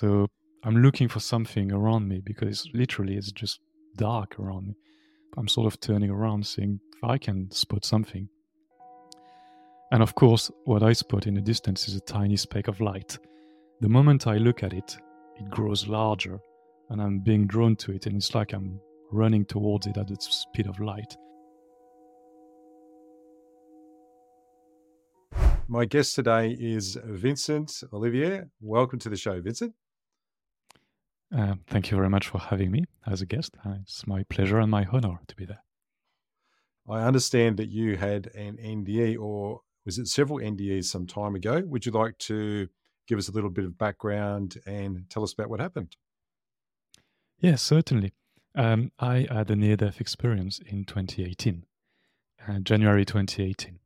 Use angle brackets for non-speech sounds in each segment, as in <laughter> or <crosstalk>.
So I'm looking for something around me because literally it's just dark around me. I'm sort of turning around, seeing if I can spot something. And of course, what I spot in the distance is a tiny speck of light. The moment I look at it, it grows larger, and I'm being drawn to it, and it's like I'm running towards it at the speed of light. My guest today is Vincent Ollivier. Welcome to the show, Vincent. Uh, thank you very much for having me as a guest. Uh, it's my pleasure and my honor to be there. I understand that you had an NDE, or was it several NDEs some time ago? Would you like to give us a little bit of background and tell us about what happened? Yes, certainly. Um, I had a near death experience in 2018, uh, January 2018.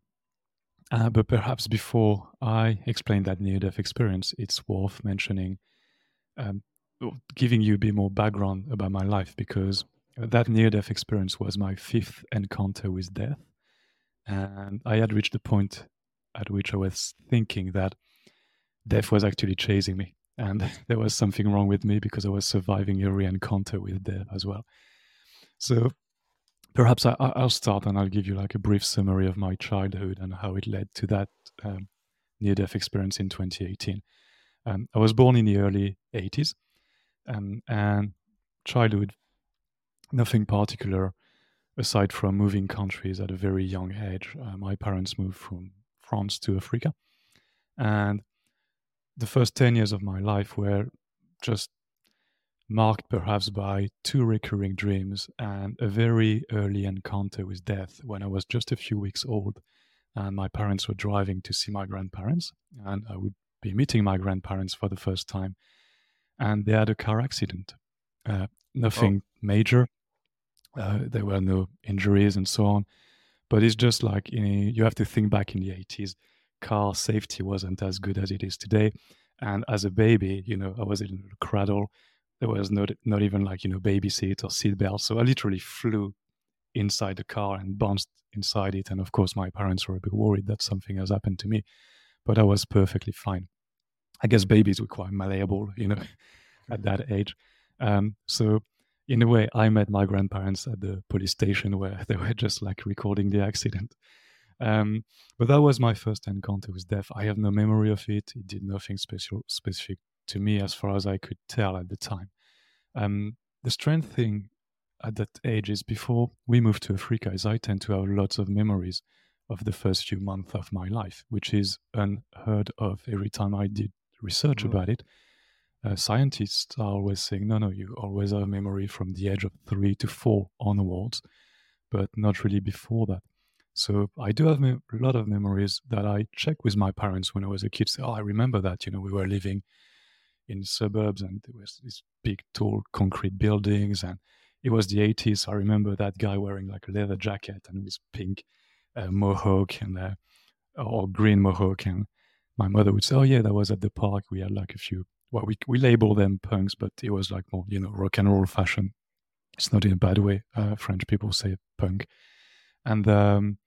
Uh, but perhaps before I explain that near death experience, it's worth mentioning um, giving you a bit more background about my life because that near death experience was my fifth encounter with death. And I had reached the point at which I was thinking that death was actually chasing me. And <laughs> there was something wrong with me because I was surviving every encounter with death as well. So perhaps I, will start and I'll give you like a brief summary of my childhood and how it led to that um, near death experience in 2018. Um, I was born in the early 80s um, and childhood, nothing particular aside from moving countries at a very young age. Uh, my parents moved from France to Africa. And the first 10 years of my life were just marked perhaps by two recurring dreams and a very early encounter with death when I was just a few weeks old. And my parents were driving to see my grandparents, and I would be meeting my grandparents for the first time and they had a car accident. Uh, nothing oh. major. Uh, there were no injuries and so on. But it's just like you, know, you have to think back in the 80s, car safety wasn't as good as it is today. And as a baby, you know, I was in a cradle. There was not not even like you know baby seat or seat belt. So I literally flew inside the car and bounced inside it. And of course, my parents were a bit worried that something has happened to me, but I was perfectly fine. I guess babies were quite malleable, you know, <laughs> at that age. Um, so in a way, I met my grandparents at the police station where <laughs> they were just like recording the accident. Um, but that was my first encounter with death. I have no memory of it. It did nothing special specific to me as far as I could tell at the time. Um, the strange thing at that age is before we moved to Africa, is I tend to have lots of memories of the first few months of my life, which is unheard of every time I did research mm-hmm. about it, uh, scientists are always saying, no, no, you always have memory from the age of three to four onwards, but not really before that. So I do have me- a lot of memories that I check with my parents when I was a kid. Say, oh, I remember that. You know, we were living in suburbs and there was these big, tall concrete buildings, and it was the 80s. I remember that guy wearing like a leather jacket and with pink uh, mohawk and uh, or green mohawk, and my mother would say, "Oh yeah, that was at the park. We had like a few. Well, we we label them punks, but it was like more you know rock and roll fashion. It's not in a bad way. Uh, French people say punk, and um,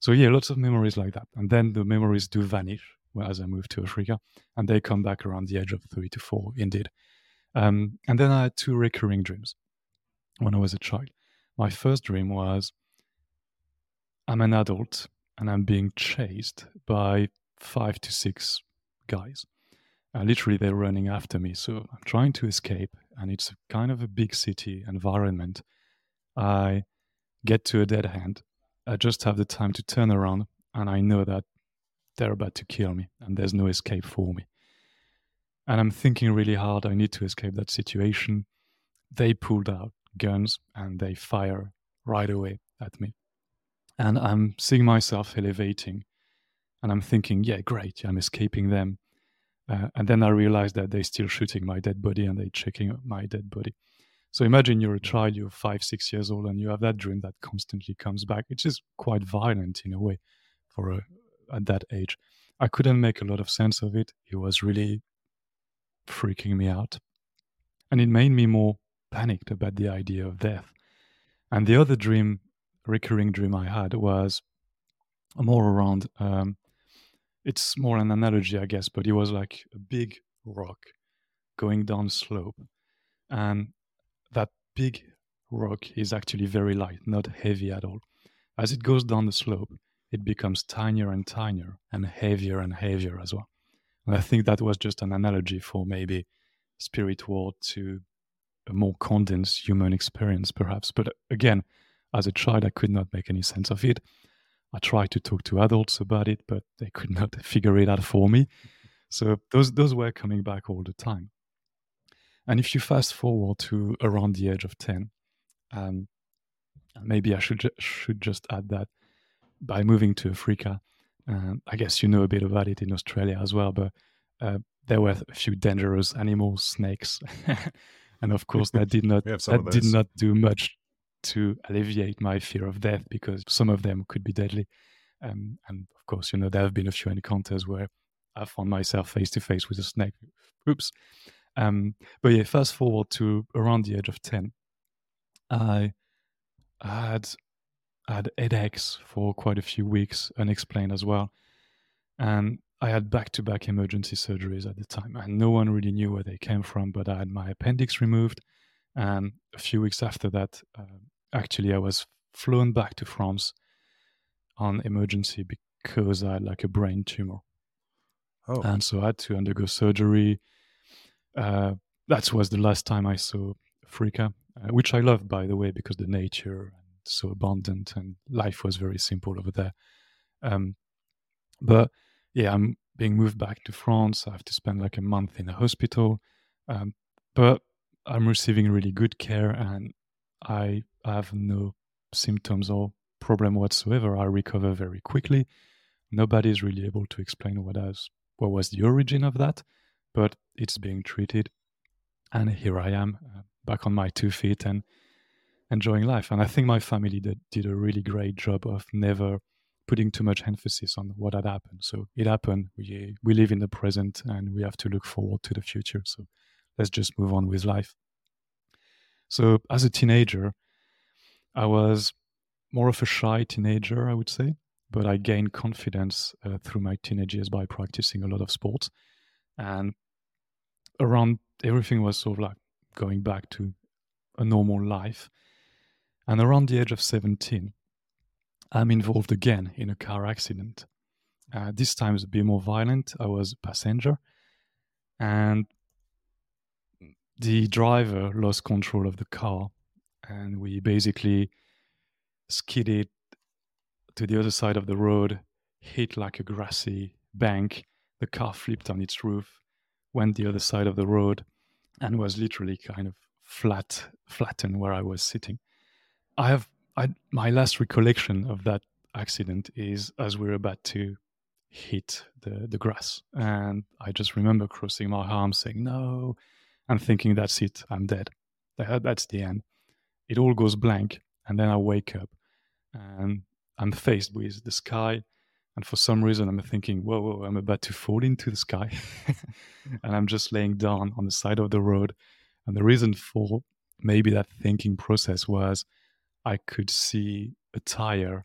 so yeah, lots of memories like that. And then the memories do vanish as I move to Africa, and they come back around the age of three to four, indeed. Um, and then I had two recurring dreams when I was a child. My first dream was I'm an adult and I'm being chased by five to six guys. Uh, literally, they're running after me. So I'm trying to escape, and it's kind of a big city environment. I get to a dead end. I just have the time to turn around, and I know that they're about to kill me, and there's no escape for me. And I'm thinking really hard. I need to escape that situation. They pulled out guns and they fire right away at me. And I'm seeing myself elevating and I'm thinking, yeah, great, I'm escaping them. Uh, and then I realize that they're still shooting my dead body and they're checking my dead body. So imagine you're a child, you're five, six years old, and you have that dream that constantly comes back. It's just quite violent in a way for a, at that age. I couldn't make a lot of sense of it. It was really freaking me out. And it made me more panicked about the idea of death. And the other dream, recurring dream I had was more around um, it's more an analogy, I guess, but it was like a big rock going down slope, and that big rock is actually very light, not heavy at all. As it goes down the slope, it becomes tinier and tinier and heavier and heavier as well. And I think that was just an analogy for maybe spirit world to a more condensed human experience, perhaps. But uh, again, as a child, I could not make any sense of it. I tried to talk to adults about it, but they could not <laughs> figure it out for me. So those those were coming back all the time. And if you fast forward to around the age of ten, um, maybe I should ju- should just add that by moving to Africa, um, I guess you know a bit about it in Australia as well, but uh, there were a few dangerous animals, snakes, <laughs> and of course that did not <laughs> that did not do much to alleviate my fear of death because some of them could be deadly. Um, and of course, you know, there have been a few encounters where I found myself face to face with a snake. Oops. Um, but yeah, fast forward to around the age of 10, I had had headaches for quite a few weeks, unexplained as well. And I had back to back emergency surgeries at the time, and no one really knew where they came from. But I had my appendix removed, and a few weeks after that, uh, actually, I was flown back to France on emergency because I had like a brain tumor. Oh. And so I had to undergo surgery. Uh, that was the last time I saw Africa, uh, which I loved, by the way, because the nature and so abundant and life was very simple over there. Um, but yeah, I'm being moved back to France. I have to spend like a month in a hospital. Um, but I'm receiving really good care and I have no symptoms or problem whatsoever. I recover very quickly. Nobody is really able to explain what has what was the origin of that, but it's being treated. And here I am, uh, back on my two feet and enjoying life. And I think my family did, did a really great job of never putting too much emphasis on what had happened. So it happened. We we live in the present and we have to look forward to the future. So let's just move on with life. So as a teenager, I was more of a shy teenager, I would say, but I gained confidence uh, through my teenage years by practicing a lot of sports. And around everything was sort of like going back to a normal life. And around the age of 17, I'm involved again in a car accident. Uh, this time it's a bit more violent. I was a passenger, and the driver lost control of the car, and we basically skidded to the other side of the road, hit like a grassy bank. The car flipped on its roof, went the other side of the road, and was literally kind of flat, flattened where I was sitting. I have I, my last recollection of that accident is as we we're about to hit the, the grass. And I just remember crossing my arms saying, no, and thinking, that's it, I'm dead. That's the end. It all goes blank. And then I wake up and I'm faced with the sky. And for some reason, I'm thinking, whoa, whoa I'm about to fall into the sky. <laughs> and I'm just laying down on the side of the road. And the reason for maybe that thinking process was I could see a tire,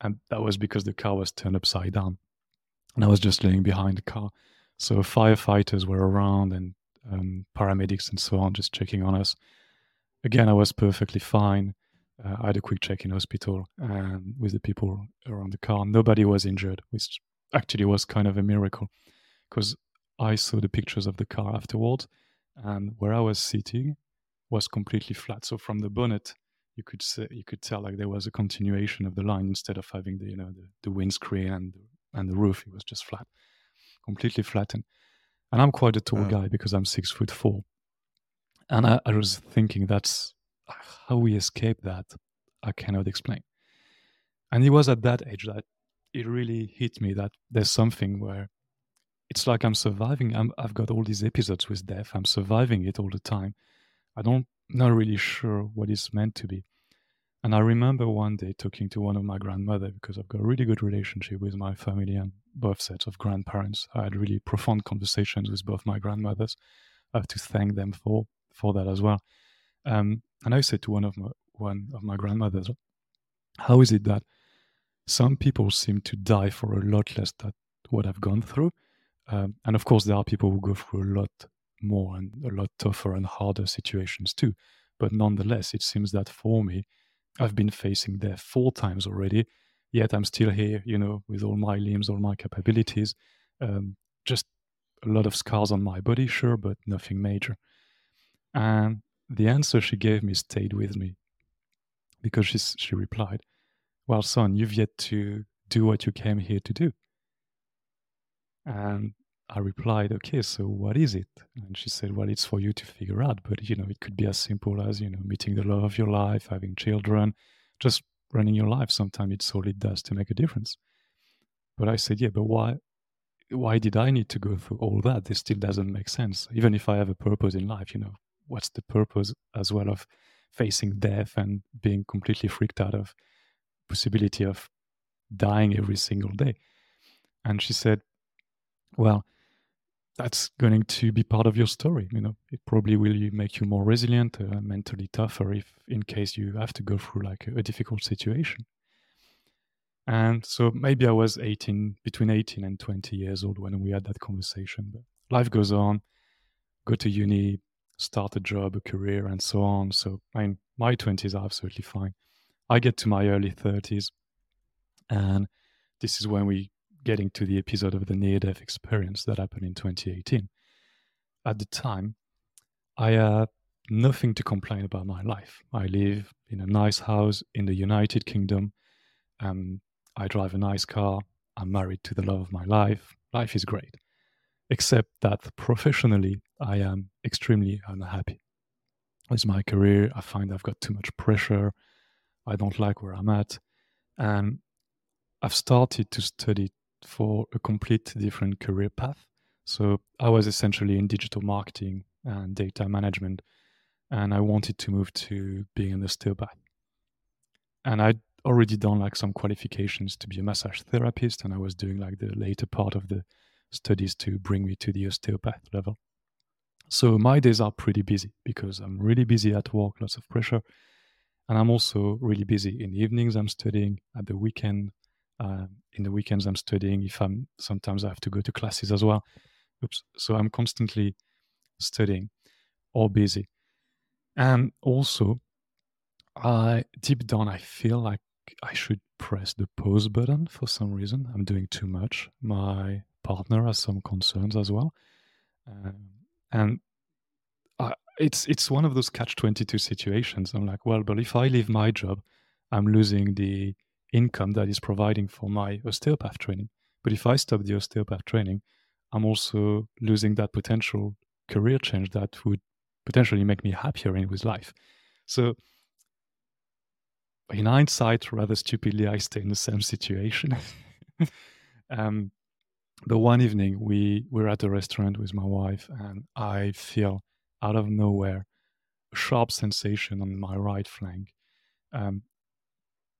and that was because the car was turned upside down. And I was just laying behind the car. So firefighters were around and um, paramedics and so on, just checking on us. Again, I was perfectly fine. Uh, I had a quick check in hospital and with the people around the car. Nobody was injured, which actually was kind of a miracle because I saw the pictures of the car afterwards, and where I was sitting was completely flat. So from the bonnet you could say, you could tell like there was a continuation of the line instead of having the you know the, the windscreen and and the roof. It was just flat, completely flattened. And I'm quite a tall guy because I'm six foot four. And I, I was thinking that's ah, how we escape that. I cannot explain. And it was at that age that it really hit me that there's something where it's like I'm surviving. I'm, I've got all these episodes with death. I'm surviving it all the time. I don't not really sure what it's meant to be. And I remember one day talking to one of my grandmother because I've got a really good relationship with my family and both sets of grandparents. I had really profound conversations with both my grandmothers. I have to thank them for for that as well. Um, and I said to one of my one of my grandmothers, "How is it that some people seem to die for a lot less than what I've gone through?" Um, and of course, there are people who go through a lot more and a lot tougher and harder situations too. But nonetheless, it seems that for me, I've been facing death four times already, yet I'm still here, you know, with all my limbs, all my capabilities. Um, just a lot of scars on my body, sure, but nothing major. And the answer she gave me stayed with me because she, she replied, Well, son, you've yet to do what you came here to do. And I replied, okay, so what is it? And she said, well, it's for you to figure out. But, you know, it could be as simple as, you know, meeting the love of your life, having children, just running your life. Sometimes it's all it does to make a difference. But I said, yeah, but why? Why did I need to go through all that? This still doesn't make sense. Even if I have a purpose in life, you know, what's the purpose as well of facing death and being completely freaked out of possibility of dying every single day? And she said, well, that's going to be part of your story. You know, it probably will make you more resilient, uh, mentally tougher, if in case you have to go through like a, a, difficult situation. And so maybe I was 18, between 18 and 20 years old when we had that conversation. But life goes on, go to uni, start a job, a career, and so on. So I mean, my 20s are absolutely fine. I get to my early 30s, and this is when we getting to the episode of the near death experience that happened in 2018. At the time, I had nothing to complain about my life. I live in a nice house in the United Kingdom. Um, I drive a nice car. I'm married to the love of my life. Life is great. Except that professionally, I am extremely unhappy. With my career, I find I've got too much pressure. I don't like where I'm at. And I've started to study for a complete different career path. So I was essentially in digital marketing and data management, and I wanted to move to being an osteopath. And I'd already done like some qualifications to be a massage therapist, and I was doing like the later part of the studies to bring me to the osteopath level. So my days are pretty busy because I'm really busy at work, lots of pressure. And I'm also really busy in the evenings. I'm studying at the weekend. Uh, in the weekends, I'm studying. If I'm sometimes I have to go to classes as well. Oops. So I'm constantly studying or busy. And also, I deep down, I feel like I should press the pause button for some reason. I'm doing too much. My partner has some concerns as well, um, and it's it's one of those catch twenty two situations. I'm like, well, but if I leave my job, I'm losing the income that is providing for my osteopath training. But if I stop the osteopath training, I'm also losing that potential career change that would potentially make me happier in with life. So in hindsight, rather stupidly, I stay in the same situation. <laughs> um, one evening we were at a restaurant with my wife and I feel out of nowhere a sharp sensation on my right flank. Um,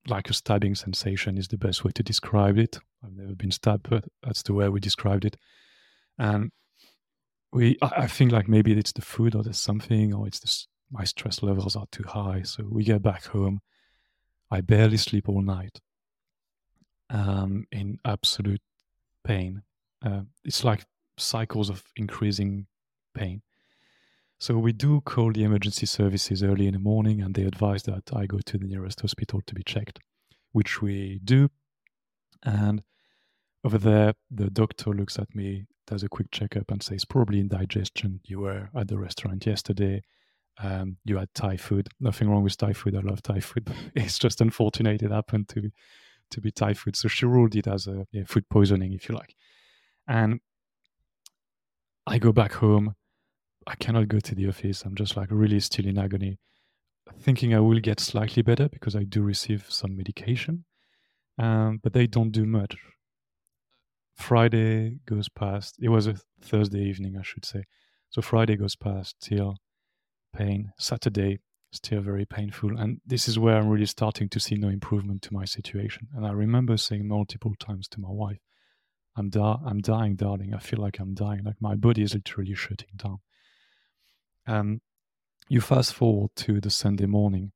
like a stabbing sensation is the best way to describe it. I've never been stabbed, but that's the way we described it. And we, I think like maybe it's the food or there's something, or it's the, my stress levels are too high. So we get back home. I barely sleep all night. Um, in absolute pain. Uh, it's like cycles of increasing pain. So we do call the emergency services early in the morning, and they advise that I go to the nearest hospital to be checked, which we do. And over there, the doctor looks at me, does a quick checkup, and says, "Probably indigestion. You were at the restaurant yesterday. Um, you had Thai food. Nothing wrong with Thai food. I love Thai food. <laughs> it's just unfortunate it happened to to be Thai food. So she ruled it as a yeah, food poisoning, if you like. And I go back home I cannot go to the office. I'm just like really still in agony, thinking I will get slightly better because I do receive some medication, um, but they don't do much. Friday goes past. It was a Thursday evening, I should say. So Friday goes past, still pain. Saturday, still very painful. And this is where I'm really starting to see no improvement to my situation. And I remember saying multiple times to my wife, I'm, da- I'm dying, darling. I feel like I'm dying. Like my body is literally shutting down. Um, you fast forward to the Sunday morning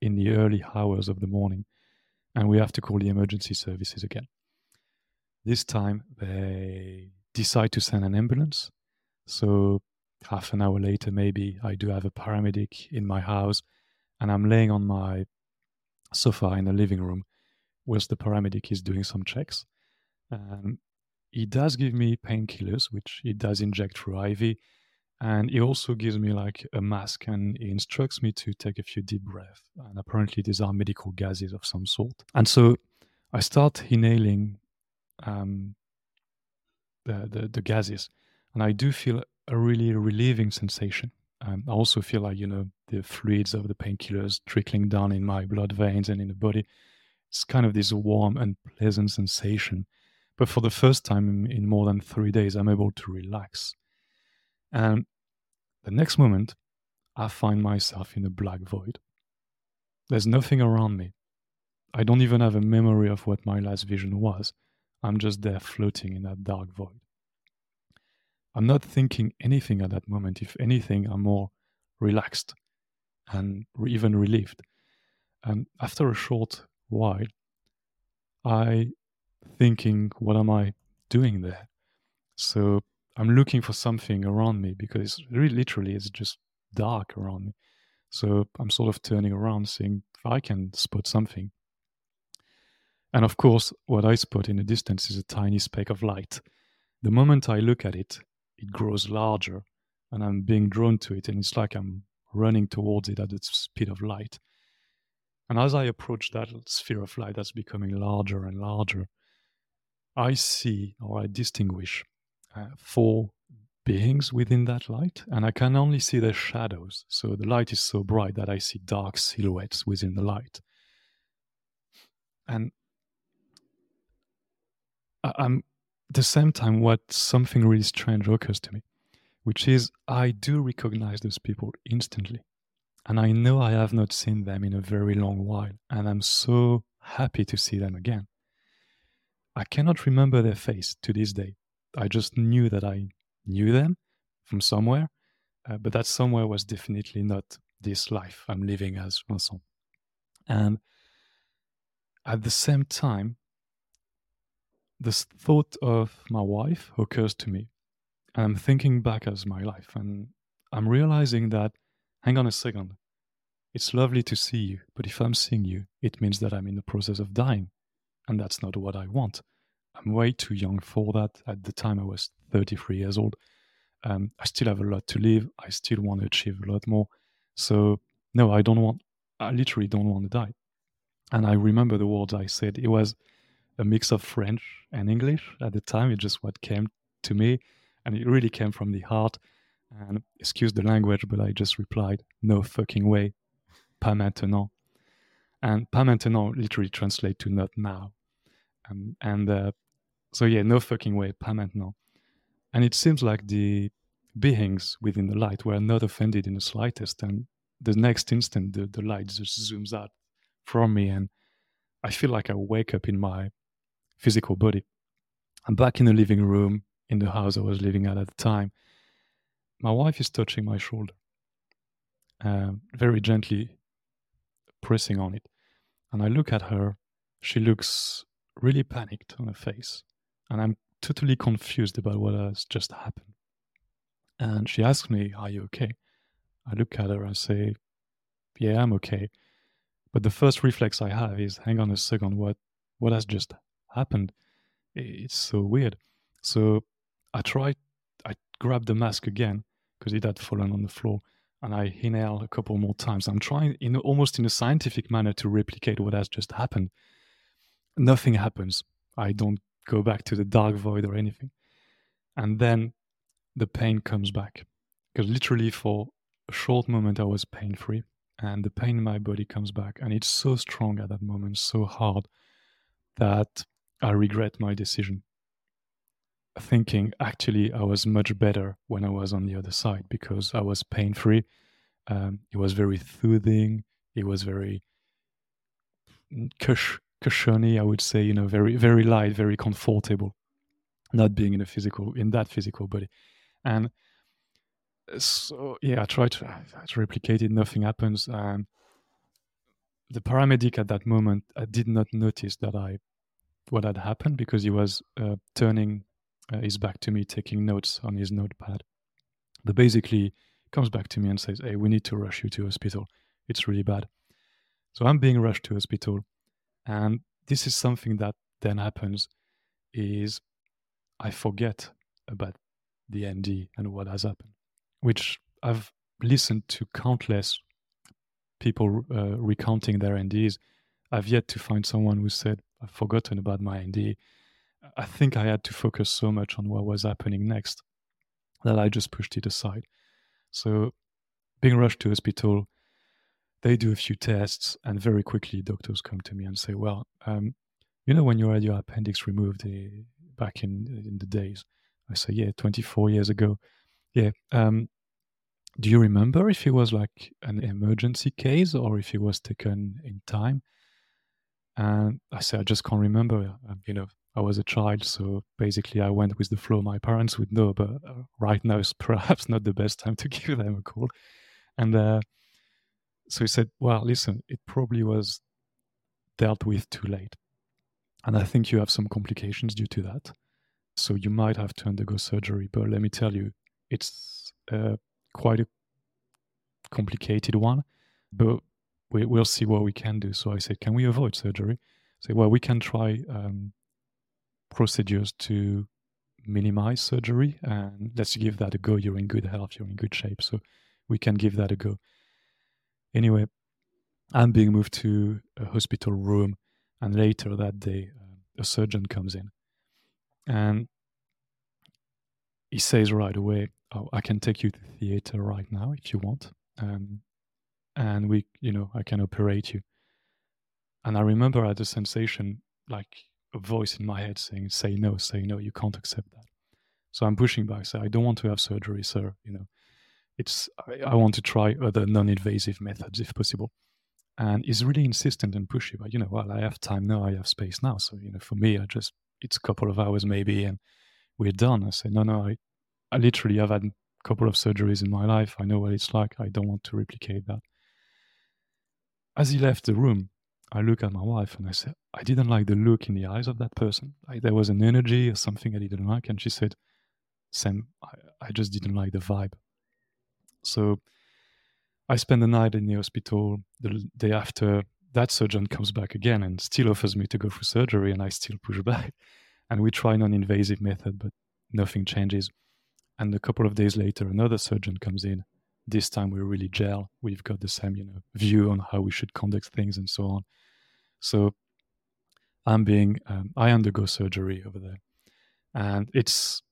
in the early hours of the morning, and we have to call the emergency services again. This time, they decide to send an ambulance. So half an hour later, maybe I do have a paramedic in my house, and I'm laying on my sofa in the living room whilst the paramedic is doing some checks. Um, he does give me painkillers, which he does inject through IV, and he also gives me like a mask and he instructs me to take a few deep breaths. And apparently, these are medical gases of some sort. And so I start inhaling um, the, the, the gases, and I do feel a really relieving sensation. Um, I also feel like you know the fluids of the painkillers trickling down in my blood veins and in the body. It's kind of this warm and pleasant sensation. But for the first time in, in more than three days, I'm able to relax. And the next moment, I find myself in a black void. There's nothing around me. I don't even have a memory of what my last vision was. I'm just there floating in that dark void. I'm not thinking anything at that moment. If anything, I'm more relaxed and even relieved. And after a short while, I thinking, what am I doing there? So I'm looking for something around me because really literally it's just dark around me. So I'm sort of turning around, seeing if I can spot something. And of course, what I spot in the distance is a tiny speck of light. The moment I look at it, it grows larger and I'm being drawn to it, and it's like I'm running towards it at the speed of light. And as I approach that sphere of light that's becoming larger and larger, I see or I distinguish uh, four beings within that light, and I can only see their shadows. So the light is so bright that I see dark silhouettes within the light. And I'm at the same time, what something really strange occurs to me, which is I do recognize those people instantly. And I know I have not seen them in a very long while, and I'm so happy to see them again. I cannot remember their face to this day. I just knew that I knew them from somewhere, uh, but that somewhere was definitely not this life I'm living as Vincent. And at the same time, this thought of my wife occurs to me. And I'm thinking back as my life, and I'm realizing that, hang on a second, it's lovely to see you, but if I'm seeing you, it means that I'm in the process of dying. And that's not what I want. I'm way too young for that. At the time, I was 33 years old. Um, I still have a lot to live. I still want to achieve a lot more. So, no, I don't want, I literally don't want to die. And I remember the words I said. It was a mix of French and English at the time. It just what came to me. And it really came from the heart. And excuse the language, but I just replied, no fucking way. Pas maintenant. And pas maintenant literally translate to not now. Um, and uh, so yeah, no fucking way, pas maintenant. And it seems like the beings within the light were not offended in the slightest. And the next instant, the, the light just zooms out from me, and I feel like I wake up in my physical body. I'm back in the living room in the house I was living at at the time. My wife is touching my shoulder, uh, very gently pressing on it. And I look at her. She looks really panicked on her face and I'm totally confused about what has just happened. And she asks me, Are you okay? I look at her and say, Yeah, I'm okay. But the first reflex I have is, Hang on a second, what, what has just happened? It's so weird. So I try, I grab the mask again because it had fallen on the floor and I inhale a couple more times. I'm trying, in almost in a scientific manner, to replicate what has just happened. Nothing happens. I don't go back to the dark void or anything. And then the pain comes back. Because literally for a short moment I was pain free and the pain in my body comes back and it's so strong at that moment, so hard that I regret my decision. Thinking actually I was much better when I was on the other side because I was pain free. Um, it was very soothing. It was very cush cushiony, I would say, you know, very very light, very comfortable, not being in a physical in that physical body, and so yeah, I try to, I to replicate it. Nothing happens. The paramedic at that moment, I did not notice that I what had happened because he was uh, turning uh, his back to me, taking notes on his notepad. But basically, comes back to me and says, "Hey, we need to rush you to hospital. It's really bad." So I'm being rushed to hospital, and this is something that then happens is I forget about the ND and what has happened, which I've listened to countless people uh, recounting their NDs. I've yet to find someone who said, I've forgotten about my ND. I think I had to focus so much on what was happening next that I just pushed it aside. So, being rushed to hospital, they do a few tests, and very quickly, doctors come to me and say, Well, um, you know, when you had your appendix removed uh, back in, in the days, I say, Yeah, 24 years ago. Yeah. Um, do you remember if it was like an emergency case or if it was taken in time? And I say, I just can't remember. You know, I was a child, so basically I went with the flow. My parents would know, but uh, right now is <laughs> perhaps not the best time to give them a call. And uh, so he said, Well, listen, it probably was dealt with too late. And I think you have some complications due to that. So you might have to undergo surgery. But let me tell you, it's uh, quite a complicated one. But we, will see what we can do. So I said, Can we avoid surgery? Say, Well, we can try um, procedures to minimize surgery and let's give that a go. You're in good health, you're in good shape. So we can give that a go. Anyway, I'm being moved to a hospital room, and later that day, uh, a surgeon comes in and he says right away, Oh, I can take you to the theater right now if you want. Um, and we, you know, I can operate you. And I remember I had a sensation like a voice in my head saying, say no, say no, you can't accept that. So I'm pushing back, say, I don't want to have surgery, sir. You know, it's, I, I want to try other non-invasive methods if possible. And he's really insistent and pushy, but you know, well, I have time now, I have space now. So, you know, for me, I just, it's a couple of hours maybe and we're done. I say, no, no, I, I literally have had a couple of surgeries in my life. I know what it's like. I don't want to replicate that. As he left the room, I look at my wife and I said, I didn't like the look in the eyes of that person. Like there was an energy or something I didn't like. And she said, Sam, I, I just didn't like the vibe. So I spend the night in the hospital. The day after, that surgeon comes back again and still offers me to go for surgery, and I still push <laughs> back. And we try non invasive method, but nothing changes. And a couple of days later, another surgeon comes in this time we really gel. We've got the same, you know, view on how we should conduct things and so on. So I'm being, um, I undergo surgery over there, and it's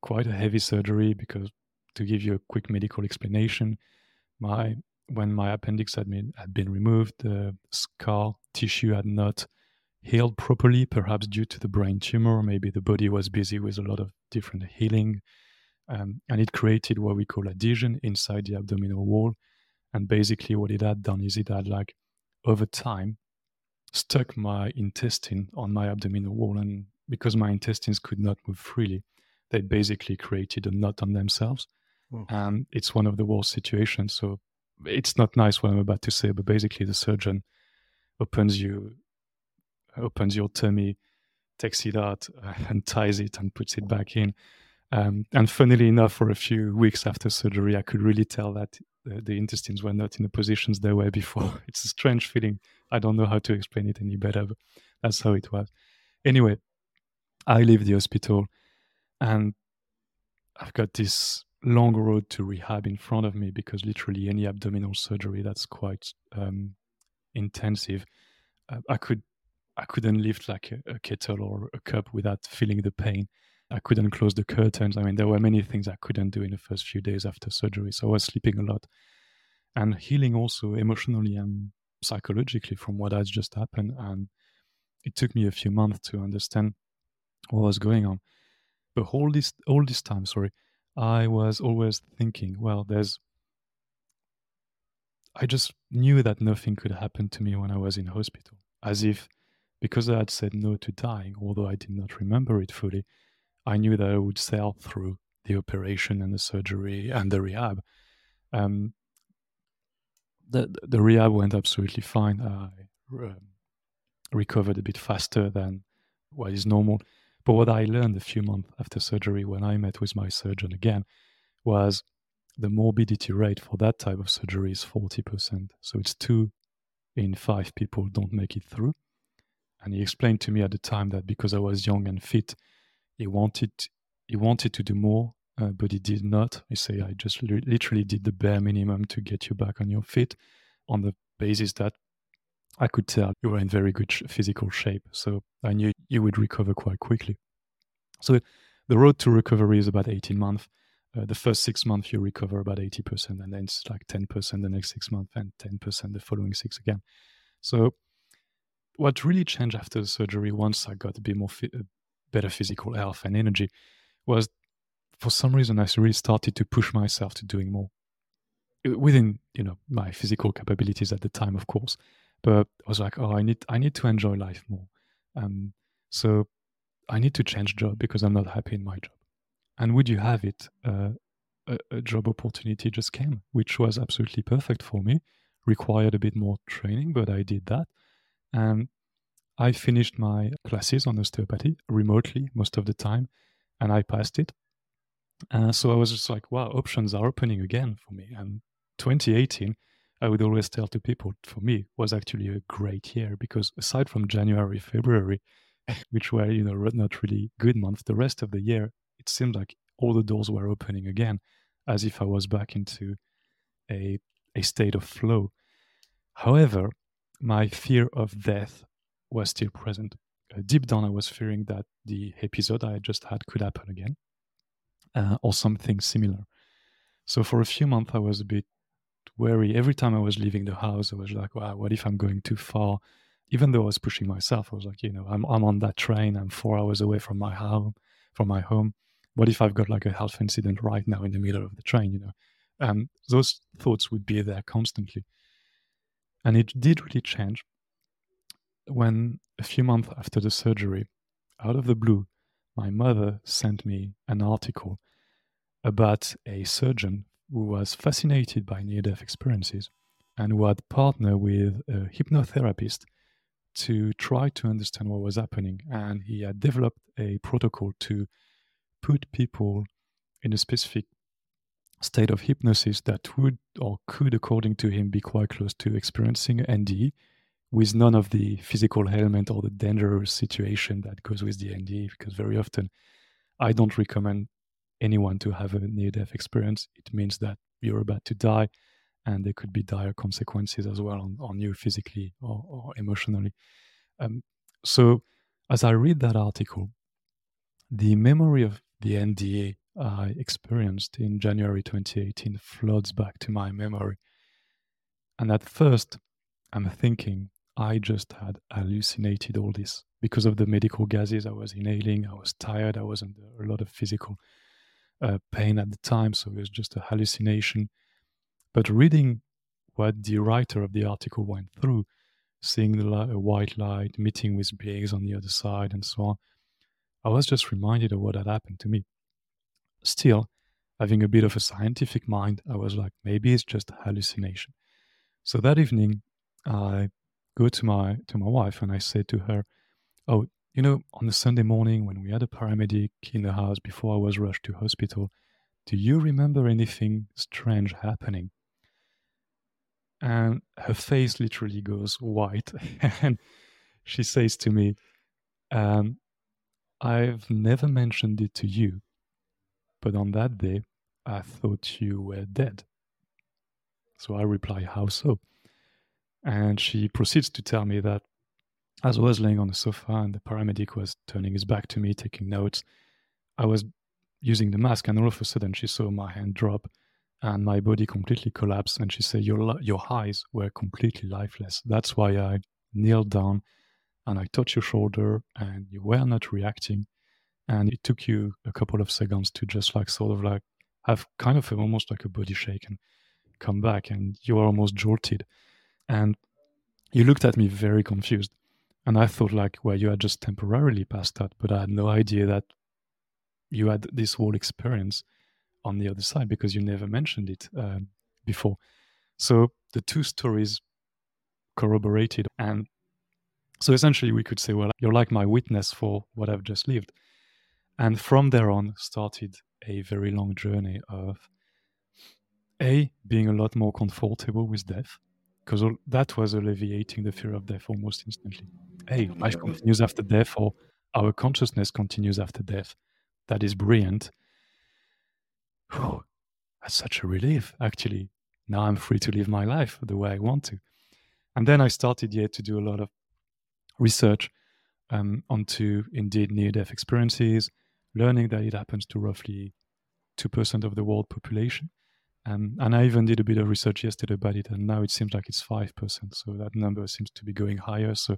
quite a heavy surgery because to give you a quick medical explanation, my when my appendix had been had been removed, the scar tissue had not healed properly, perhaps due to the brain tumor. Maybe the body was busy with a lot of different healing um, and it created what we call adhesion inside the abdominal wall. And basically, what it had done is it had, like, over time, stuck my intestine on my abdominal wall. And because my intestines could not move freely, they basically created a knot on themselves. Oh. And it's one of the worst situations. So it's not nice what I'm about to say, but basically, the surgeon opens you, opens your tummy, takes it out, uh, <laughs> and ties it and puts it back in. Um, and funnily enough, for a few weeks after surgery, I could really tell that the, the, intestines were not in the positions they were before. <laughs> it's a strange feeling. I don't know how to explain it any better, but that's how it was. Anyway, I leave the hospital and I've got this long road to rehab in front of me because literally any abdominal surgery that's quite um, intensive, uh, I could I couldn't lift like a, a kettle or a cup without feeling the pain. I couldn't close the curtains. I mean, there were many things I couldn't do in the first few days after surgery. So I was sleeping a lot and healing also emotionally and psychologically from what has just happened. And it took me a few months to understand what was going on. But all this, all this time, sorry, I was always thinking, well, there's. I just knew that nothing could happen to me when I was in hospital, as if because I had said no to dying, although I did not remember it fully, I knew that I would sail through the operation and the surgery and the rehab. Um, the the rehab went absolutely fine. I um, recovered a bit faster than what is normal. But what I learned a few months after surgery, when I met with my surgeon again, was the morbidity rate for that type of surgery is 40%. So it's two in five people don't make it through. And he explained to me at the time that because I was young and fit, he wanted he wanted to do more, uh, but he did not. He said, "I just li- literally did the bare minimum to get you back on your feet, on the basis that I could tell you were in very good sh- physical shape. So I knew you would recover quite quickly. So the road to recovery is about 18 months. Uh, the first six months you recover about 80%, and then it's like 10% the next six months, and 10% the following six again. So what really changed after the surgery, once I got a bit more fi- better physical health and energy, was for some reason I really started to push myself to doing more within you know my physical capabilities at the time, of course. But I was like, oh, I need I need to enjoy life more. Um, so I need to change job because I'm not happy in my job. And would you have it? Uh, a, a job opportunity just came, which was absolutely perfect for me. Required a bit more training, but I did that. And I finished my classes on osteopathy remotely most of the time, and I passed it. Uh, so I was just like, wow, options are opening again for me. And 2018, I would always tell to people, for me, was actually a great year because aside from January, February, <laughs> which were you know not really good months, the rest of the year it seemed like all the doors were opening again, as if I was back into a a state of flow. However, my fear of death was still present. Uh, deep down, I was fearing that the episode I just had could happen again, uh, or something similar. So for a few months, I was a bit wary. Every time I was leaving the house, I was like, "Wow, what if I'm going too far?" Even though I was pushing myself, I was like, "You know, I'm I'm on that train. I'm four hours away from my home. From my home. What if I've got like a health incident right now in the middle of the train?" You know, um, those thoughts would be there constantly, and it did really change when a few months after the surgery, out of the blue, my mother sent me an article about a surgeon who was fascinated by near death experiences and who had partnered with a hypnotherapist to try to understand what was happening. And he had developed a protocol to put people in a specific state of hypnosis that would or could, according to him, be quite close to experiencing NDE with none of the physical element or the dangerous situation that goes with the NDE, because very often I don't recommend anyone to have a near death experience. It means that you're about to die, and there could be dire consequences as well on, on you physically or, or emotionally. Um, so, as I read that article, the memory of the NDE I experienced in January 2018 floods back to my memory. And at first, I'm thinking, I just had hallucinated all this because of the medical gases I was inhaling. I was tired. I was under a lot of physical uh, pain at the time, so it was just a hallucination. But reading what the writer of the article went through, seeing the light, a white light, meeting with beings on the other side, and so on, I was just reminded of what had happened to me. Still, having a bit of a scientific mind, I was like, maybe it's just a hallucination. So that evening, I go to my to my wife and I say to her, "Oh, you know, on the Sunday morning when we had a paramedic in the house before I was rushed to hospital, do you remember anything strange happening?" And her face literally goes white, <laughs> and she says to me, um, "I've never mentioned it to you, but on that day, I thought you were dead." So I reply, "How so?" And she proceeds to tell me that as I was laying on the sofa and the paramedic was turning his back to me, taking notes, I was using the mask, and all of a sudden she saw my hand drop and my body completely collapse. And she said, Your, your eyes were completely lifeless. That's why I kneeled down and I touched your shoulder, and you were not reacting. And it took you a couple of seconds to just like sort of like have kind of almost like a body shake and come back, and you were almost jolted. And you looked at me very confused. And I thought, like, well, you had just temporarily passed out, but I had no idea that you had this whole experience on the other side because you never mentioned it uh, before. So the two stories corroborated. And so essentially, we could say, well, you're like my witness for what I've just lived. And from there on started a very long journey of A, being a lot more comfortable with death, because that was alleviating the fear of death almost instantly. Hey, life continues after death, or our consciousness continues after death. That is brilliant. Whew, that's such a relief, actually. Now I'm free to live my life the way I want to. And then I started, yeah, to do a lot of research um, onto indeed near death experiences, learning that it happens to roughly 2% of the world population. Um, and I even did a bit of research yesterday about it, and now it seems like it's 5%. So that number seems to be going higher. So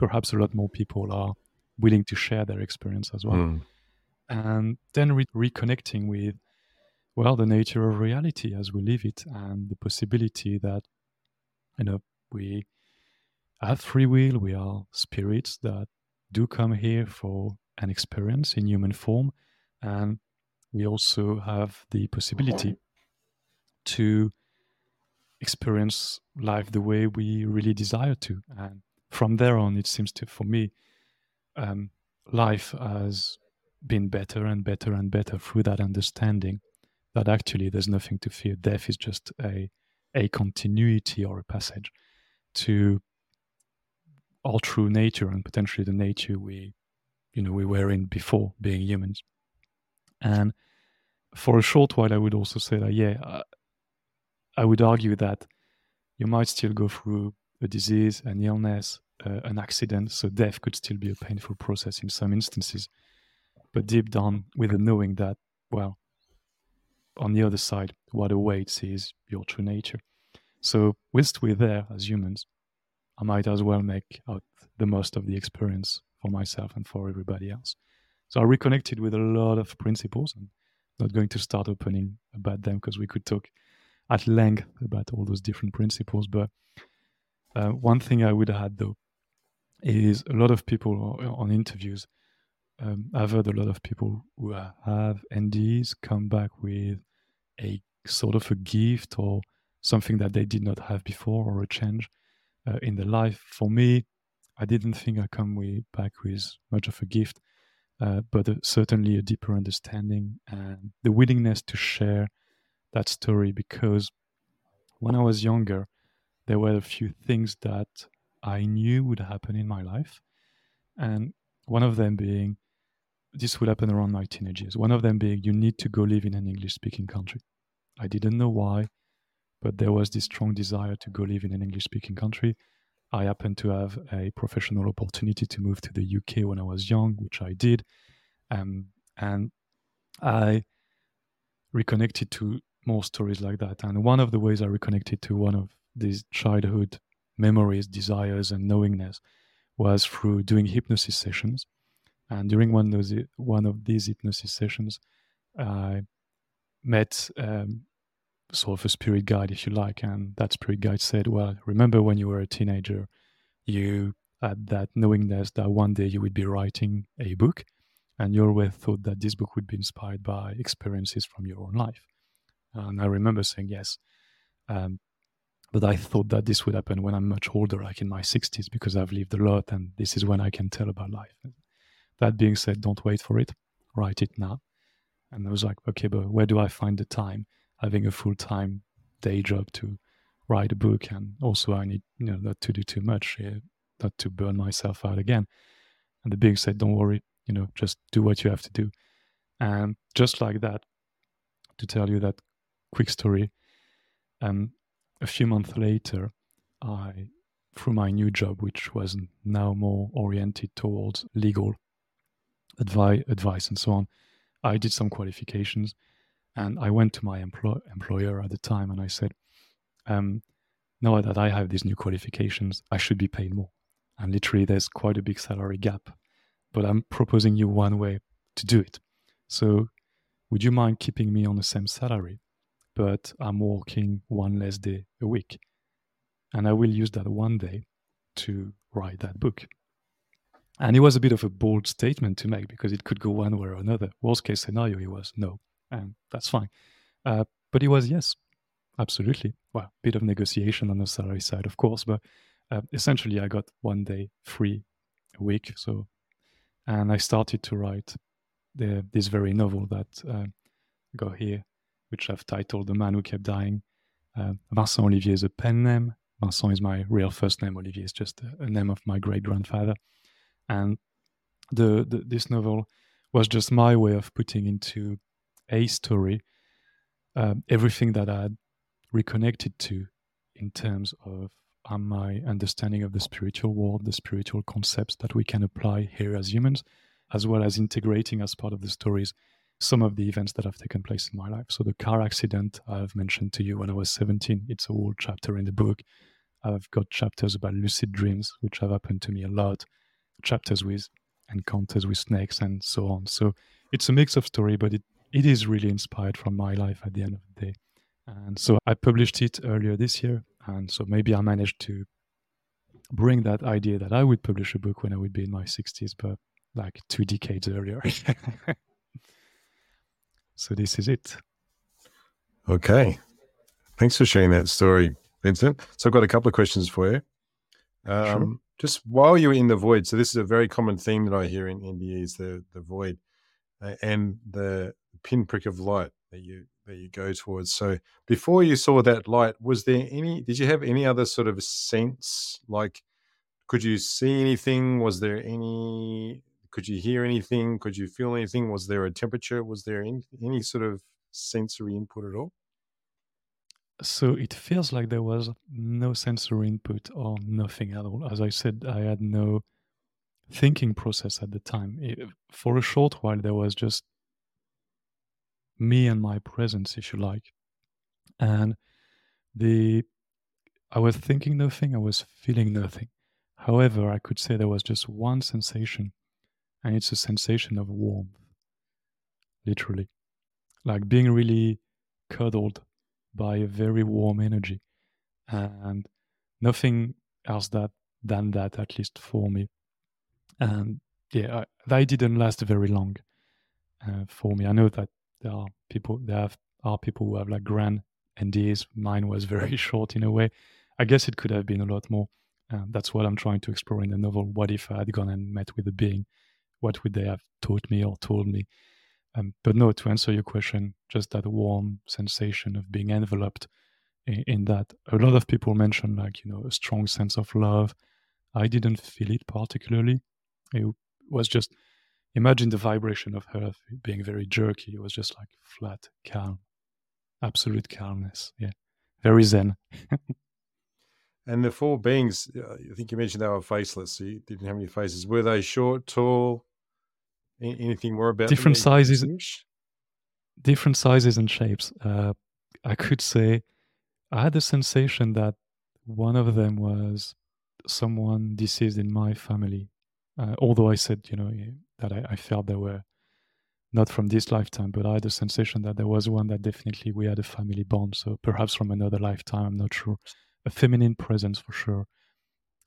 perhaps a lot more people are willing to share their experience as well. Mm. And then re- reconnecting with, well, the nature of reality as we live it and the possibility that, you know, we have free will, we are spirits that do come here for an experience in human form. And we also have the possibility to experience life the way we really desire to. And from there on, it seems to, for me, um, life has been better and better and better through that understanding that actually there's nothing to fear. Death is just a, a continuity or a passage to our true nature and potentially the nature we, you know, we were in before being humans. And for a short while, I would also say that, yeah, uh, I would argue that you might still go through a disease, an illness, uh, an accident, so death could still be a painful process in some instances. But deep down, with the knowing that, well, on the other side, what awaits is your true nature. So, whilst we're there as humans, I might as well make out the most of the experience for myself and for everybody else. So I reconnected with a lot of principles. I'm not going to start opening about them because we could talk at length about all those different principles. But uh, one thing I would add though is a lot of people on interviews. Um, I've heard a lot of people who have NDEs come back with a sort of a gift or something that they did not have before or a change uh, in their life. For me, I didn't think I come way back with much of a gift, uh, but uh, certainly a deeper understanding and the willingness to share that story because when I was younger, there were a few things that I knew would happen in my life. And one of them being, this would happen around my teenage years. One of them being, you need to go live in an English speaking country. I didn't know why, but there was this strong desire to go live in an English speaking country. I happened to have a professional opportunity to move to the UK when I was young, which I did. Um, and I reconnected to more stories like that. And one of the ways I reconnected to one of these childhood memories, desires, and knowingness was through doing hypnosis sessions. And during one of those, one of these hypnosis sessions, I met um, sort of a spirit guide, if you like. And that spirit guide said, Well, remember when you were a teenager, you had that knowingness that one day you would be writing a book. And you always thought that this book would be inspired by experiences from your own life. And I remember saying yes. Um, but I thought that this would happen when I'm much older, like in my 60s, because I've lived a lot and this is when I can tell about life. That being said, don't wait for it, write it now. And I was like, okay, but where do I find the time? Having a full time day job to write a book, and also I need, you know, not to do too much, not to burn myself out again. And the being said, don't worry, you know, just do what you have to do. And just like that, to tell you that quick story. Um, a few months later, I, through my new job, which was now more oriented towards legal advice, advice and so on, I did some qualifications, and I went to my employ- employer at the time and I said, um, "Now that I have these new qualifications, I should be paid more." And literally, there's quite a big salary gap, but I'm proposing you one way to do it. So, would you mind keeping me on the same salary but I'm working one less day a week. And I will use that one day to write that book. And it was a bit of a bold statement to make because it could go one way or another. Worst case scenario, it was no, and that's fine. Uh, but it was yes, absolutely. Well, a bit of negotiation on the salary side, of course, but uh, essentially, I got one day free a week. So, and I started to write the, this very novel that uh, got here which I've titled The Man Who Kept Dying. Uh, Vincent Ollivier is a pen name. Vincent is my real first name. Ollivier is just a, a name of my great grandfather. And the, the, this novel was just my way of putting into a story uh, everything that I had reconnected to in terms of um, my understanding of the spiritual world, the spiritual concepts that we can apply here as humans, as well as integrating as part of the stories some of the events that have taken place in my life. So the car accident I've mentioned to you when I was 17, it's a whole chapter in the book. I've got chapters about lucid dreams, which have happened to me a lot, chapters with encounters with snakes and so on. So it's a mix of story, but it, it is really inspired from my life at the end of the day. And so I published it earlier this year. And so maybe I managed to bring that idea that I would publish a book when I would be in my 60s, but like two decades earlier. <laughs> so this is it. Okay. Thanks for sharing that story, Vincent. So I've got a couple of questions for you. Um, sure. Just while you're in the void, so this is a very common theme that I hear in NDEs, the the void uh, and the pinprick of light that you that you go towards. So before you saw that light, was there any? Did you have any other sort of sense? Like, could you see anything? Was there any? Could you hear anything? Could you feel anything? Was there a temperature? Was there any any sort of sensory input at all? So it feels like there was no sensory input or nothing at all. As I said, I had no thinking process at the time. It, for a short while, there was just me and my presence, if you like. And the I was thinking nothing, I was feeling nothing. However, I could say there was just one sensation, and it's a sensation of warmth. Literally. Like being really cuddled by a very warm energy. And nothing else that than that, at least for me. And yeah, I, that didn't last very long uh, for me. I know that there are people there have, are people who have like grand NDEs. Mine was very <laughs> short in a way. I guess it could have been a lot more. Uh, that's what I'm trying to explore in the novel. What if I had gone and met with a being? What would they have taught me or told me? Um, but no, to answer your question, just that warm sensation of being enveloped in, in, that. A lot of people mention like you know a strong sense of love. I didn't feel it particularly. It was just imagine the vibration of her being very jerky. It was just like flat, calm, absolute calmness. Yeah, very zen. <laughs> and the four beings, uh, I think you mentioned they were faceless. So you didn't have any faces. Were they short, tall? Anything more about different sizes? Different sizes and shapes. Uh, I could say I had the sensation that one of them was someone deceased in my family. Uh, although I said, you know, that I, I, felt they were not from this lifetime, but I had the sensation that there was one that definitely we had a family bond. So perhaps from another lifetime, I'm not sure. A feminine presence for sure.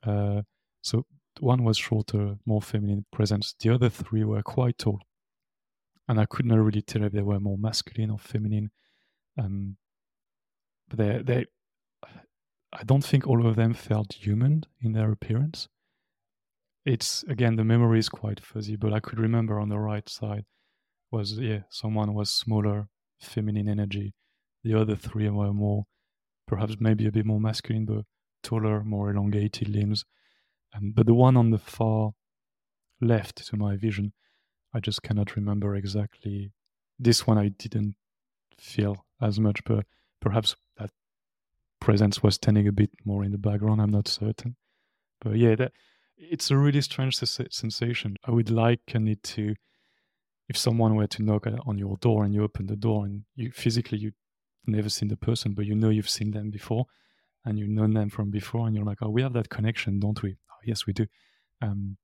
Uh, so one was shorter, more feminine presence. The other three were quite tall, and I could not really tell if they were more masculine or feminine. Um, but they, they, I don't think all of them felt human in their appearance. It's again the memory is quite fuzzy, but I could remember on the right side was yeah someone was smaller, feminine energy. The other three were more, perhaps maybe a bit more masculine, but taller, more elongated limbs um, but the one on the far left to my vision, I just cannot remember exactly. This one I didn't feel as much, but perhaps that presence was standing a bit more in the background. I'm not certain. But yeah, that, it's a really strange sensation. I would liken it to if someone were to knock on your door and you open the door and you physically you've never seen the person, but you know you've seen them before and you've known them from before, and you're like, oh, we have that connection, don't we? Yes, we do. Um,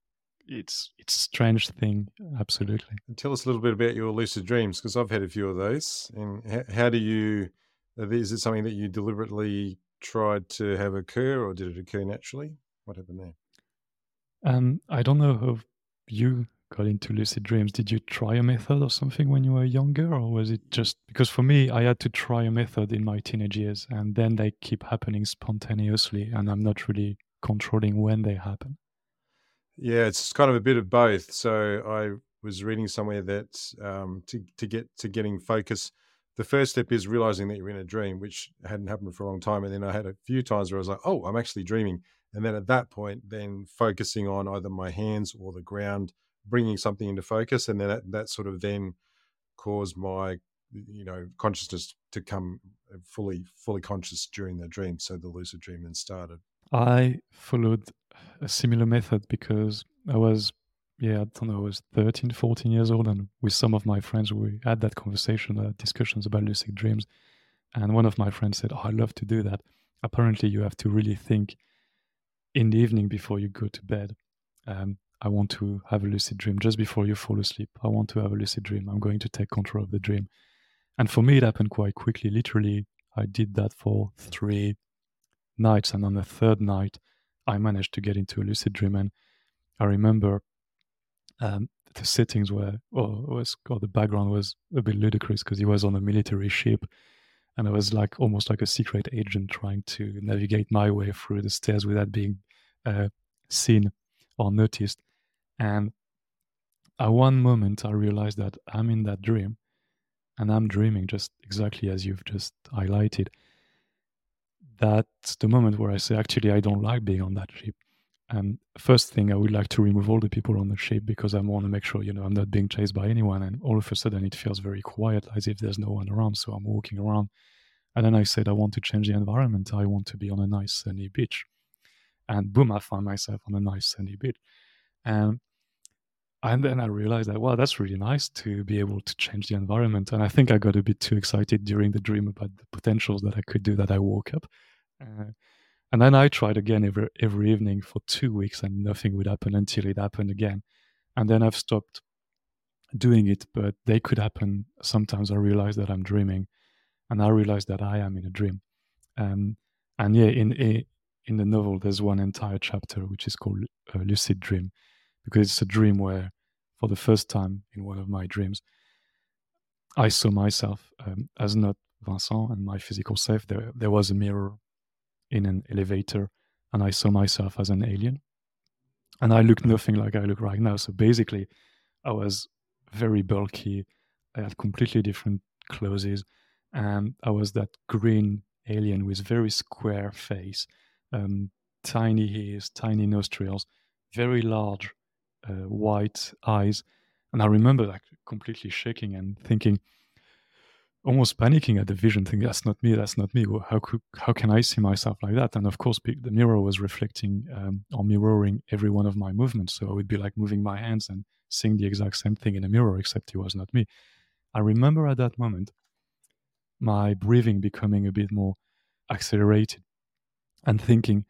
it's it's a strange thing, absolutely. And tell us a little bit about your lucid dreams because I've had a few of those. And how, how do you? Is it something that you deliberately tried to have occur, or did it occur naturally? What happened there? Um, I don't know how you got into lucid dreams. Did you try a method or something when you were younger, or was it just because for me, I had to try a method in my teenage years, and then they keep happening spontaneously, and I'm not really controlling when they happen? Yeah, it's kind of a bit of both. So I was reading somewhere that um, to to get to getting focus, the first step is realizing that you're in a dream, which hadn't happened for a long time. And then I had a few times where I was like, oh, I'm actually dreaming. And then at that point, then focusing on either my hands or the ground, bringing something into focus. And then that, that sort of then caused my, you know, consciousness to come fully, fully conscious during the dream. So the lucid dream then started. I followed a similar method because I was yeah, I don't know, I was 13, 14 years old, and with some of my friends, we had that conversation, uh, discussions about lucid dreams. And one of my friends said, oh, I love to do that. Apparently, you have to really think in the evening before you go to bed. Um, I want to have a lucid dream just before you fall asleep. I want to have a lucid dream. I'm going to take control of the dream. And for me, it happened quite quickly. Literally, I did that for three nights. And on the third night, I managed to get into a lucid dream. And I remember um, the settings were, or was, or the background was a bit ludicrous because he was on a military ship, and I was like almost like a secret agent trying to navigate my way through the stairs without being uh, seen or noticed. And at one moment, I realized that I'm in that dream, and I'm dreaming just exactly as you've just highlighted. That's the moment where I say, actually, I don't like being on that ship. And first thing, I would like to remove all the people on the ship because I want to make sure, you know, I'm not being chased by anyone. And all of a sudden, it feels very quiet, as if there's no one around. So I'm walking around. And then I said, I want to change the environment. I want to be on a nice sunny beach. And boom, I find myself on a nice sunny beach. And and then I realized that, wow, that's really nice to be able to change the environment. And I think I got a bit too excited during the dream about the potentials that I could do that I woke up. Uh, and then I tried again every every evening for two weeks, and nothing would happen until it happened again. And then I've stopped doing it, but they could happen. Sometimes I realize that I'm dreaming, and I realize that I am in a dream. Um, and yeah, in in the novel, there's one entire chapter which is called a lucid dream, because it's a dream where, for the first time in one of my dreams, I saw myself um, as not Vincent and my physical self. There, there was a mirror in an elevator and I saw myself as an alien. And I looked nothing like I look right now. So basically, I was very bulky. I had completely different clothes. And I was that green alien with very square face, um, tiny ears, tiny nostrils, very large uh, white eyes. And I remember like completely shaking and thinking, almost panicking at the vision, thinking, "That's not me. That's not me. How could, how can I see myself like that?" And of course, the mirror was reflecting um, or mirroring every one of my movements. So I would be like moving my hands and seeing the exact same thing in a mirror, except it was not me. I remember at that moment my breathing becoming a bit more accelerated and thinking,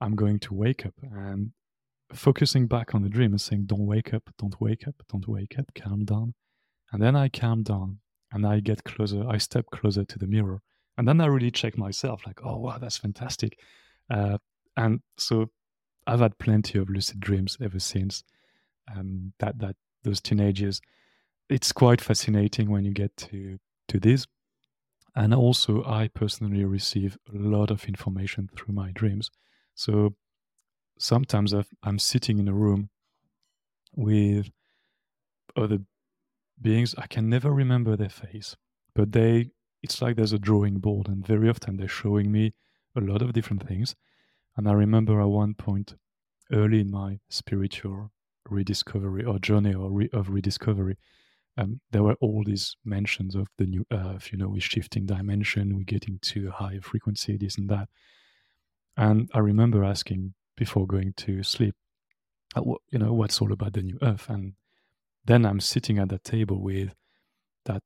"I'm going to wake up." And focusing back on the dream and saying, "Don't wake up. Don't wake up. Don't wake up. Calm down." And then I calmed down and I get closer, I step closer to the mirror. And then I really check myself, like, oh, wow, that's fantastic. Uh, and so I've had plenty of lucid dreams ever since. Um, that that those teenagers, it's quite fascinating when you get to to this. And also, I personally receive a lot of information through my dreams. So sometimes i am sitting in a room with other beings i can never remember their face but they it's like there's a drawing board and very often they're showing me a lot of different things. And i remember at one point early in my spiritual rediscovery or journey or re- of rediscovery um, there were all these mentions of the new earth you know we're shifting dimension we're getting to a higher frequency this and that. And i remember asking before going to sleep you know what's all about the new earth? And then I'm sitting at that table with that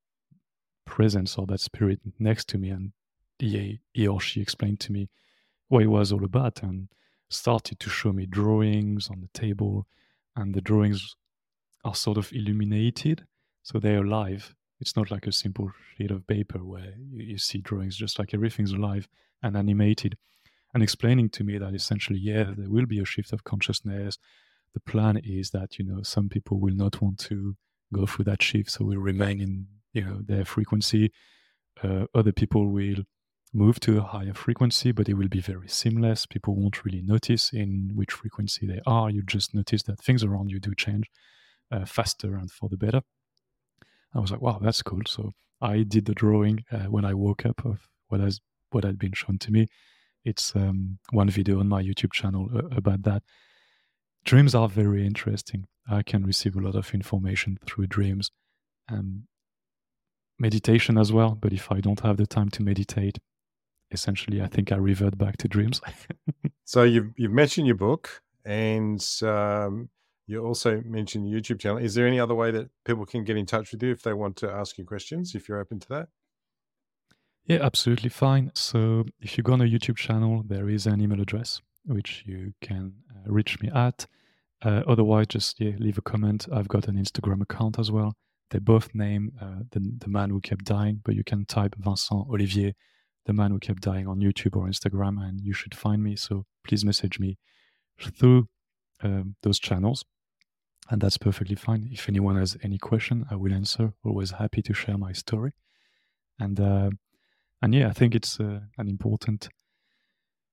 presence or that spirit next to me, and he, he or she explained to me what it was all about and started to show me drawings on the table. And the drawings are sort of illuminated, so they're alive. It's not like a simple sheet of paper where you, you see drawings, just like everything's alive and animated. And explaining to me that essentially, yeah, there will be a shift of consciousness the plan is that you know some people will not want to go through that shift, so will remain in you know their frequency. Uh, other people will move to a higher frequency, but it will be very seamless. People won't really notice in which frequency they are. You just notice that things around you do change uh, faster and for the better. I was like, wow, that's cool. So I did the drawing uh, when I woke up of what has what had been shown to me. It's um, one video on my YouTube channel uh, about that. Dreams are very interesting. I can receive a lot of information through dreams, and meditation as well. But if I don't have the time to meditate, essentially, I think I revert back to dreams. <laughs> so you've you've mentioned your book, and um, you also mentioned YouTube channel. Is there any other way that people can get in touch with you if they want to ask you questions? If you're open to that. Yeah, absolutely fine. So if you go on a YouTube channel, there is an email address which you can uh, reach me at. Uh, otherwise, just yeah, leave a comment. I've got an Instagram account as well. They both name uh, the, the man who kept dying, but you can type Vincent Ollivier, the man who kept dying on YouTube or Instagram, and you should find me. So please message me through um, those channels. And that's perfectly fine. If anyone has any question, I will answer. Always happy to share my story. And uh, and yeah, I think it's uh, an important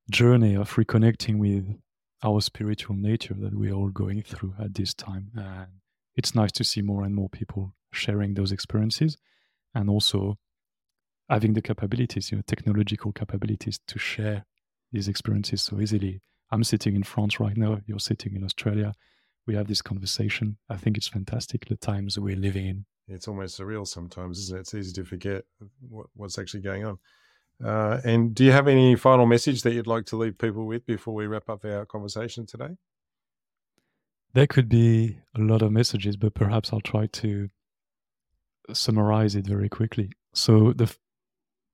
journey of reconnecting with our spiritual nature that we're all going through at this time. And it's nice to see more and more people sharing those experiences and also having the capabilities, you know, technological capabilities to share these experiences so easily. I'm sitting in France right now, you're sitting in Australia. We have this conversation. I think it's fantastic the times we're living in it's almost surreal sometimes, isn't it? It's easy to forget what, what's actually going on. Uh, and do you have any final message that you'd like to leave people with before we wrap up our conversation today? There could be a lot of messages, but perhaps I'll try to summarize it very quickly. So the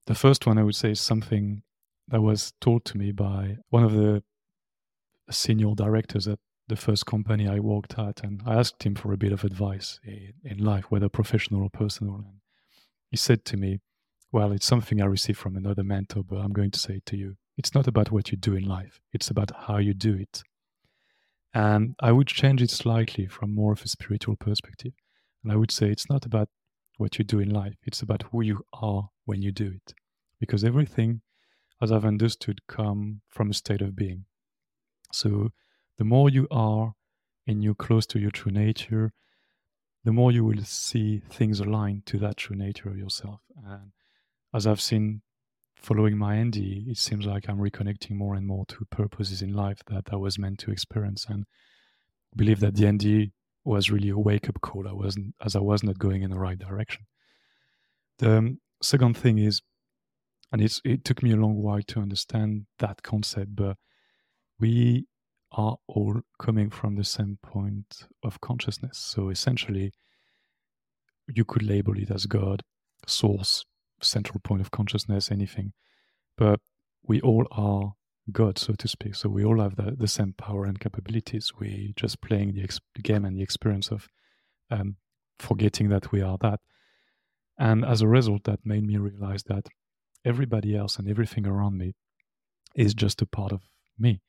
the first one I would say is something that was told to me by one of the senior directors at the first company I worked at, and I asked him for a bit of advice in, in life, whether professional or personal. And he said to me, Well, it's something I received from another mentor, but I'm going to say it to you. It's not about what you do in life, it's about how you do it. And I would change it slightly from more of a spiritual perspective. And I would say it's not about what you do in life, it's about who you are when you do it. Because everything, as I've understood, come from a state of being. So the more you are and you're close to your true nature, the more you will see things aligned to that true nature of yourself. And as I've seen following my ND, it seems like I'm reconnecting more and more to purposes in life that I was meant to experience. And believe that the ND was really a wake up call. I wasn't as I was not going in the right direction. The um, second thing is, and it's it took me a long while to understand that concept, but we are all coming from the same point of consciousness. So essentially, you could label it as God, source, central point of consciousness, anything. But we all are God, so to speak. So we all have the, the same power and capabilities. We just playing the, ex- game and the experience of um, forgetting that we are that. And as a result, that made me realize that everybody else and everything around me is just a part of me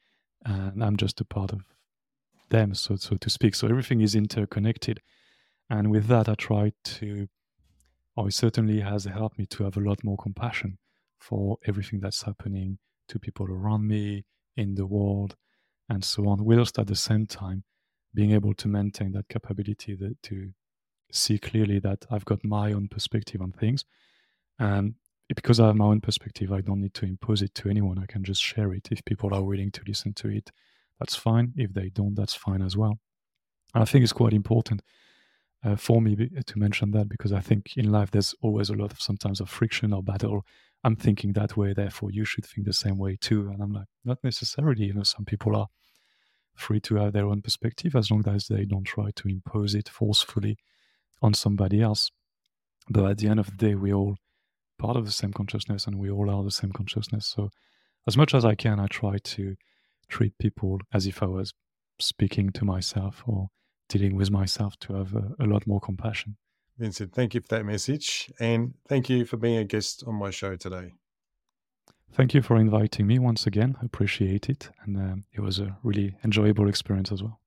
and I'm just a part of them, so so to speak. So everything is interconnected, and with that, I try to, or it certainly has helped me to have a lot more compassion for everything that's happening to people around me in the world, and so on. Whilst at the same time being able to maintain that capability that, to see clearly that I've got my own perspective on things, and because I have my own perspective, I don't need to impose it to anyone. I can just share it. If people are willing to listen to it, that's fine. If they don't, that's fine as well. And I think it's quite important uh, for me to mention that because I think in life there's always a lot of sometimes of friction or battle. I'm thinking that way, therefore you should think the same way too. And I'm like, not necessarily. You know, some people are free to have their own perspective as long as they don't try to impose it forcefully on somebody else. But at the end of the day, we're all part of the same consciousness and we all are the same consciousness. So, as much as I can, I try to treat people as if I was speaking to myself or dealing with myself to have a, a lot more compassion. Vincent, thank you for that message. And thank you for being a guest on my show today. Thank you for inviting me once again. Appreciate it. And um, it was a really enjoyable experience as well.